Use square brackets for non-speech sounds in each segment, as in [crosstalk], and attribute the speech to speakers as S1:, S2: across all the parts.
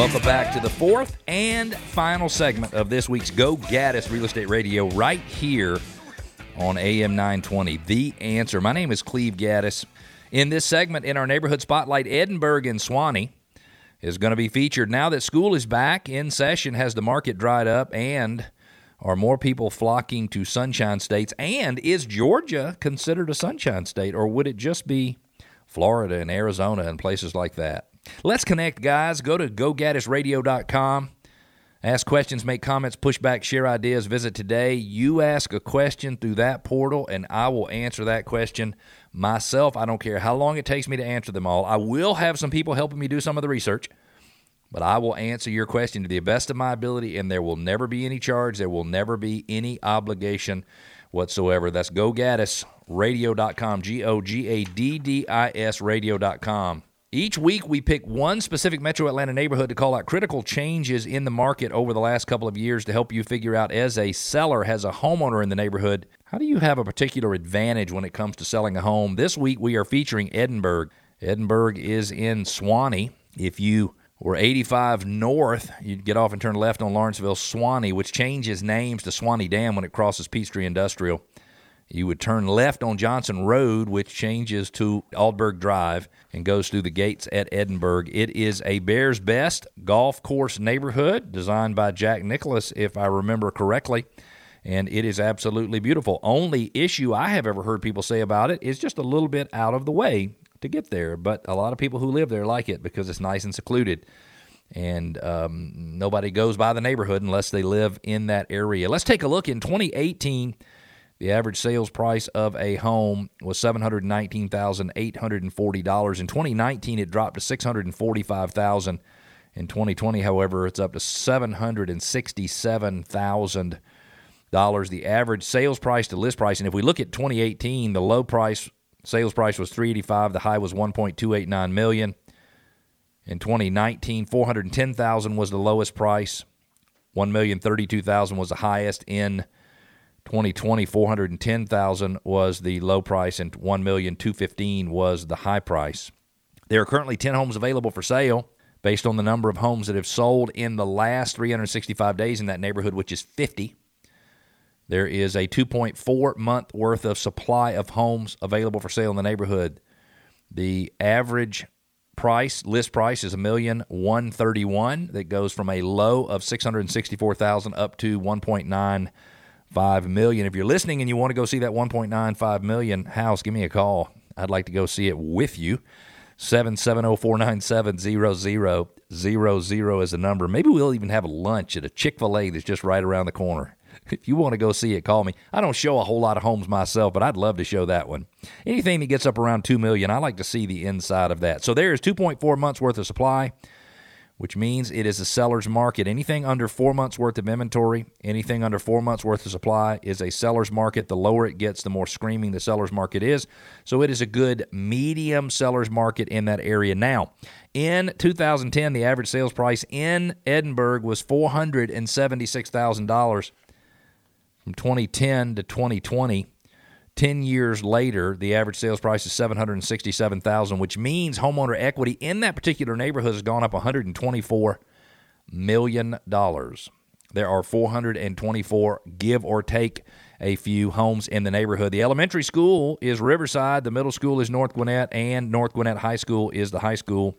S1: Welcome back to the fourth and final segment of this week's Go Gaddis Real Estate Radio right here on AM 920. The answer. My name is Cleve Gaddis. In this segment, in our neighborhood spotlight, Edinburgh and Suwanee is going to be featured. Now that school is back in session, has the market dried up and are more people flocking to sunshine states? And is Georgia considered a sunshine state, or would it just be Florida and Arizona and places like that? Let's connect, guys. Go to gogaddisradio.com. Ask questions, make comments, push back, share ideas. Visit today. You ask a question through that portal, and I will answer that question myself. I don't care how long it takes me to answer them all. I will have some people helping me do some of the research, but I will answer your question to the best of my ability, and there will never be any charge. There will never be any obligation whatsoever. That's gogaddisradio.com, G O G A D D I S radio.com. Each week, we pick one specific metro Atlanta neighborhood to call out critical changes in the market over the last couple of years to help you figure out, as a seller, as a homeowner in the neighborhood, how do you have a particular advantage when it comes to selling a home? This week, we are featuring Edinburgh. Edinburgh is in Suwanee. If you were 85 north, you'd get off and turn left on Lawrenceville Suwanee, which changes names to Suwanee Dam when it crosses Peachtree Industrial. You would turn left on Johnson Road, which changes to Aldberg Drive and goes through the gates at Edinburgh. It is a Bears Best golf course neighborhood designed by Jack Nicklaus, if I remember correctly. And it is absolutely beautiful. Only issue I have ever heard people say about it is just a little bit out of the way to get there. But a lot of people who live there like it because it's nice and secluded. And um, nobody goes by the neighborhood unless they live in that area. Let's take a look in 2018. The average sales price of a home was $719,840. In 2019, it dropped to 645,000. In 2020, however, it's up to $767,000. The average sales price to list price, and if we look at 2018, the low price sales price was 385, the high was 1.289 million. In 2019, 410,000 was the lowest price. 1,032,000 was the highest in 2020 410,000 was the low price and 1,215 was the high price. There are currently 10 homes available for sale based on the number of homes that have sold in the last 365 days in that neighborhood which is 50. There is a 2.4 month worth of supply of homes available for sale in the neighborhood. The average price, list price is a million one thirty one. That goes from a low of six hundred sixty four thousand up to one point nine Five million. If you're listening and you want to go see that 1.95 million house, give me a call. I'd like to go see it with you. Seven seven zero four nine seven zero zero zero zero is the number. Maybe we'll even have a lunch at a Chick-fil-A that's just right around the corner. [laughs] If you want to go see it, call me. I don't show a whole lot of homes myself, but I'd love to show that one. Anything that gets up around 2 million, I like to see the inside of that. So there is 2.4 months worth of supply which means it is a seller's market. Anything under four months worth of inventory, anything under four months worth of supply is a seller's market. The lower it gets, the more screaming the seller's market is. So it is a good medium seller's market in that area. Now, in 2010, the average sales price in Edinburgh was $476,000. From 2010 to 2020, 10 years later, the average sales price is 767,000, which means homeowner equity in that particular neighborhood has gone up 124 million dollars. There are 424 give or take a few homes in the neighborhood. The elementary school is Riverside, the middle school is North Gwinnett, and North Gwinnett High School is the high school.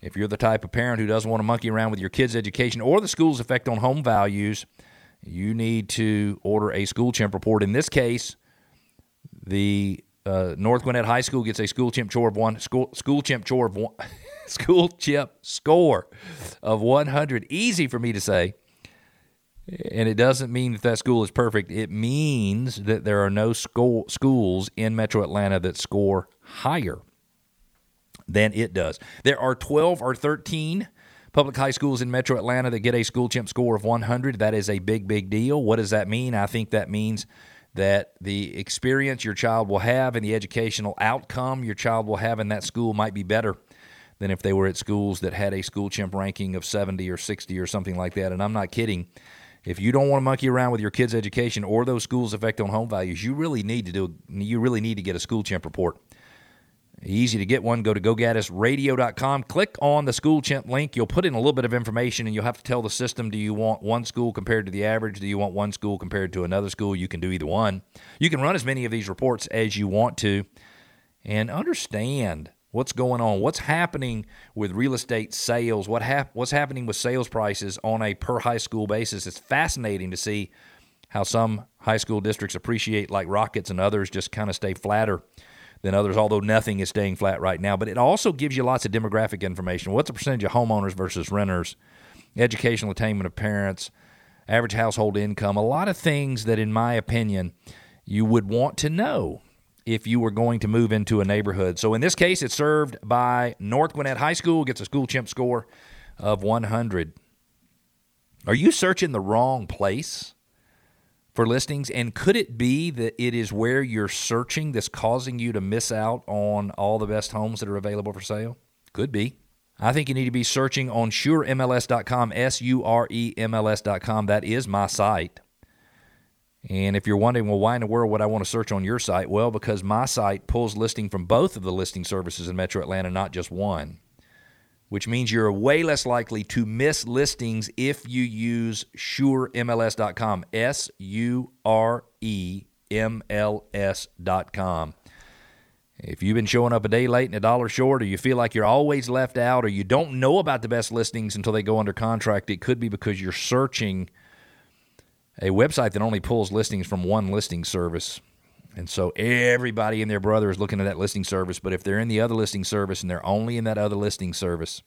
S1: If you're the type of parent who doesn't want to monkey around with your kids' education or the school's effect on home values, you need to order a school chimp report. In this case, the uh, North Gwinnett High School gets a school chimp chore of one school school chimp chore of one [laughs] school chimp score of 100. Easy for me to say. And it doesn't mean that that school is perfect. It means that there are no school, schools in Metro Atlanta that score higher than it does. There are 12 or 13 public high schools in Metro Atlanta that get a school chimp score of 100. That is a big, big deal. What does that mean? I think that means that the experience your child will have and the educational outcome your child will have in that school might be better than if they were at schools that had a school chimp ranking of 70 or 60 or something like that. And I'm not kidding. If you don't want to monkey around with your kids' education or those schools' effect on home values, you really need to do you really need to get a school chimp report. Easy to get one. Go to gogaddisradio.com. Click on the school chimp link. You'll put in a little bit of information and you'll have to tell the system do you want one school compared to the average? Do you want one school compared to another school? You can do either one. You can run as many of these reports as you want to and understand what's going on, what's happening with real estate sales, what hap- what's happening with sales prices on a per high school basis. It's fascinating to see how some high school districts appreciate like rockets and others just kind of stay flatter than others, although nothing is staying flat right now. But it also gives you lots of demographic information. What's the percentage of homeowners versus renters, educational attainment of parents, average household income, a lot of things that, in my opinion, you would want to know if you were going to move into a neighborhood. So in this case, it's served by North Gwinnett High School, gets a school chimp score of 100. Are you searching the wrong place? For listings? And could it be that it is where you're searching that's causing you to miss out on all the best homes that are available for sale? Could be. I think you need to be searching on suremls.com, S U R E M L S.com. That is my site. And if you're wondering, well, why in the world would I want to search on your site? Well, because my site pulls listing from both of the listing services in Metro Atlanta, not just one which means you're way less likely to miss listings if you use suremls.com. S U R E M L S.com. If you've been showing up a day late and a dollar short, or you feel like you're always left out, or you don't know about the best listings until they go under contract, it could be because you're searching a website that only pulls listings from one listing service. And so everybody and their brother is looking at that listing service. But if they're in the other listing service and they're only in that other listing service,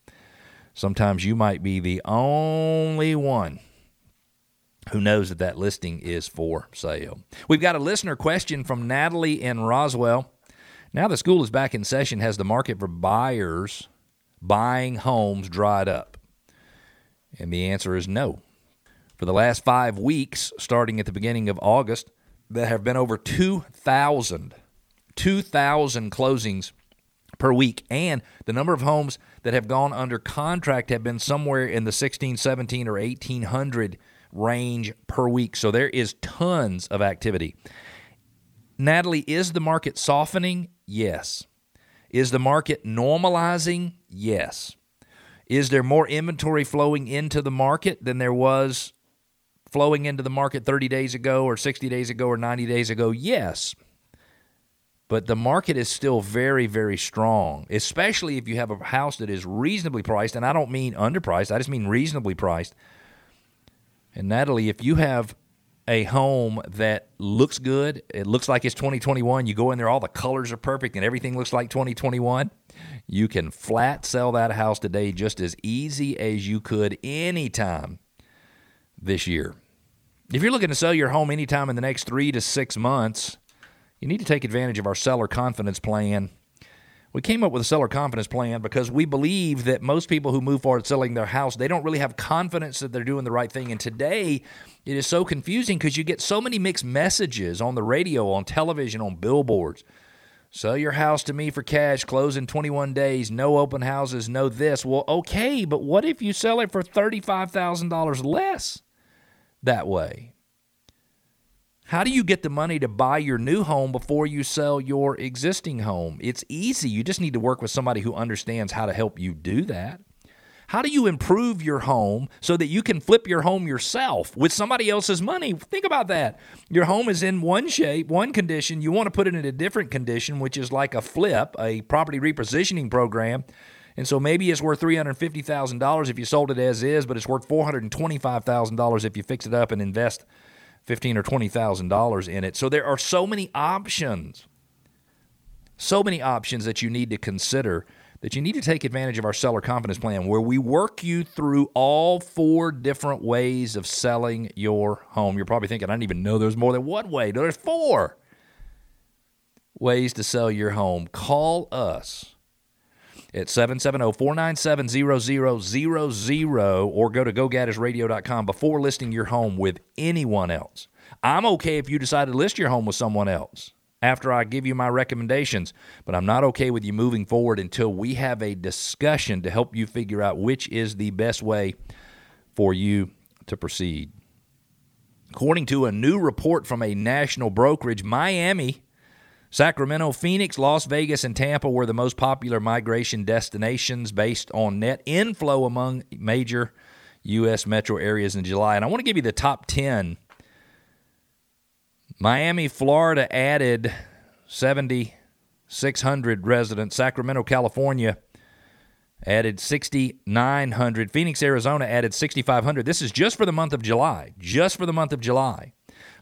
S1: sometimes you might be the only one who knows that that listing is for sale. We've got a listener question from Natalie in Roswell. Now the school is back in session. Has the market for buyers buying homes dried up? And the answer is no. For the last five weeks, starting at the beginning of August, there have been over 2,000, 2,000 closings per week. And the number of homes that have gone under contract have been somewhere in the 16, 17, or 1,800 range per week. So there is tons of activity. Natalie, is the market softening? Yes. Is the market normalizing? Yes. Is there more inventory flowing into the market than there was flowing into the market 30 days ago or 60 days ago or 90 days ago? Yes. But the market is still very, very strong, especially if you have a house that is reasonably priced. And I don't mean underpriced, I just mean reasonably priced. And Natalie, if you have a home that looks good, it looks like it's 2021, you go in there, all the colors are perfect, and everything looks like 2021, you can flat sell that house today just as easy as you could anytime this year. If you're looking to sell your home anytime in the next three to six months, you need to take advantage of our seller confidence plan. We came up with a seller confidence plan because we believe that most people who move forward selling their house, they don't really have confidence that they're doing the right thing. And today, it is so confusing because you get so many mixed messages on the radio, on television, on billboards. Sell your house to me for cash, close in 21 days, no open houses, no this. Well, okay, but what if you sell it for $35,000 less? That way? How do you get the money to buy your new home before you sell your existing home? It's easy. You just need to work with somebody who understands how to help you do that. How do you improve your home so that you can flip your home yourself with somebody else's money? Think about that. Your home is in one shape, one condition. You want to put it in a different condition, which is like a flip, a property repositioning program. And so maybe it's worth $350,000 if you sold it as is, but it's worth $425,000 if you fix it up and invest fifteen or $20,000 in it. So there are so many options. So many options that you need to consider that you need to take advantage of our seller confidence plan where we work you through all four different ways of selling your home. You're probably thinking, I didn't even know there's more than one way. No, there's four ways to sell your home. Call us at 770-497-0000 or go to gogaddisradio.com before listing your home with anyone else. I'm okay if you decide to list your home with someone else after I give you my recommendations, but I'm not okay with you moving forward until we have a discussion to help you figure out which is the best way for you to proceed. According to a new report from a national brokerage, Miami Sacramento, Phoenix, Las Vegas, and Tampa were the most popular migration destinations based on net inflow among major U.S. metro areas in July. And I want to give you the top 10. Miami, Florida added 7,600 residents. Sacramento, California added 6,900. Phoenix, Arizona added 6,500. This is just for the month of July. Just for the month of July.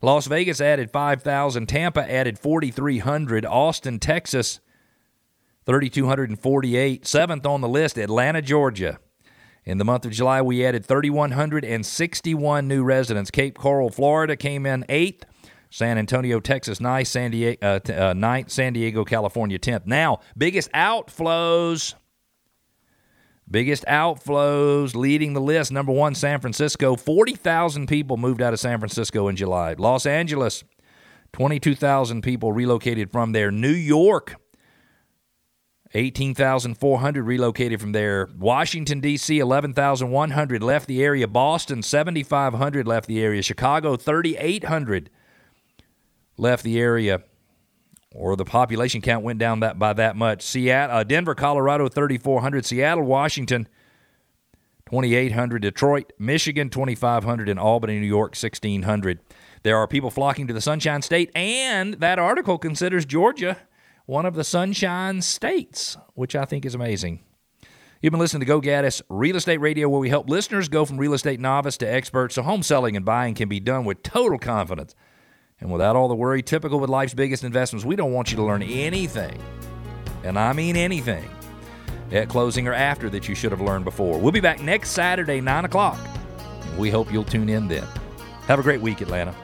S1: Las Vegas added 5,000. Tampa added 4,300. Austin, Texas, 3,248. Seventh on the list, Atlanta, Georgia. In the month of July, we added 3,161 new residents. Cape Coral, Florida came in eighth. San Antonio, Texas, ninth. San Diego, uh, uh, ninth. San Diego, California, 10th. Now, biggest outflows Biggest outflows leading the list. Number one, San Francisco. 40,000 people moved out of San Francisco in July. Los Angeles, 22,000 people relocated from there. New York, 18,400 relocated from there. Washington, D.C., 11,100 left the area. Boston, 7,500 left the area. Chicago, 3,800 left the area or the population count went down that by that much. Seattle, uh, Denver, Colorado, 3,400. Seattle, Washington, 2,800. Detroit, Michigan, 2,500. And Albany, New York, 1,600. There are people flocking to the Sunshine State, and that article considers Georgia one of the Sunshine States, which I think is amazing. You've been listening to Go Gaddis Real Estate Radio, where we help listeners go from real estate novice to expert so home selling and buying can be done with total confidence and without all the worry typical with life's biggest investments, we don't want you to learn anything, and I mean anything, at closing or after that you should have learned before. We'll be back next Saturday, 9 o'clock. We hope you'll tune in then. Have a great week, Atlanta.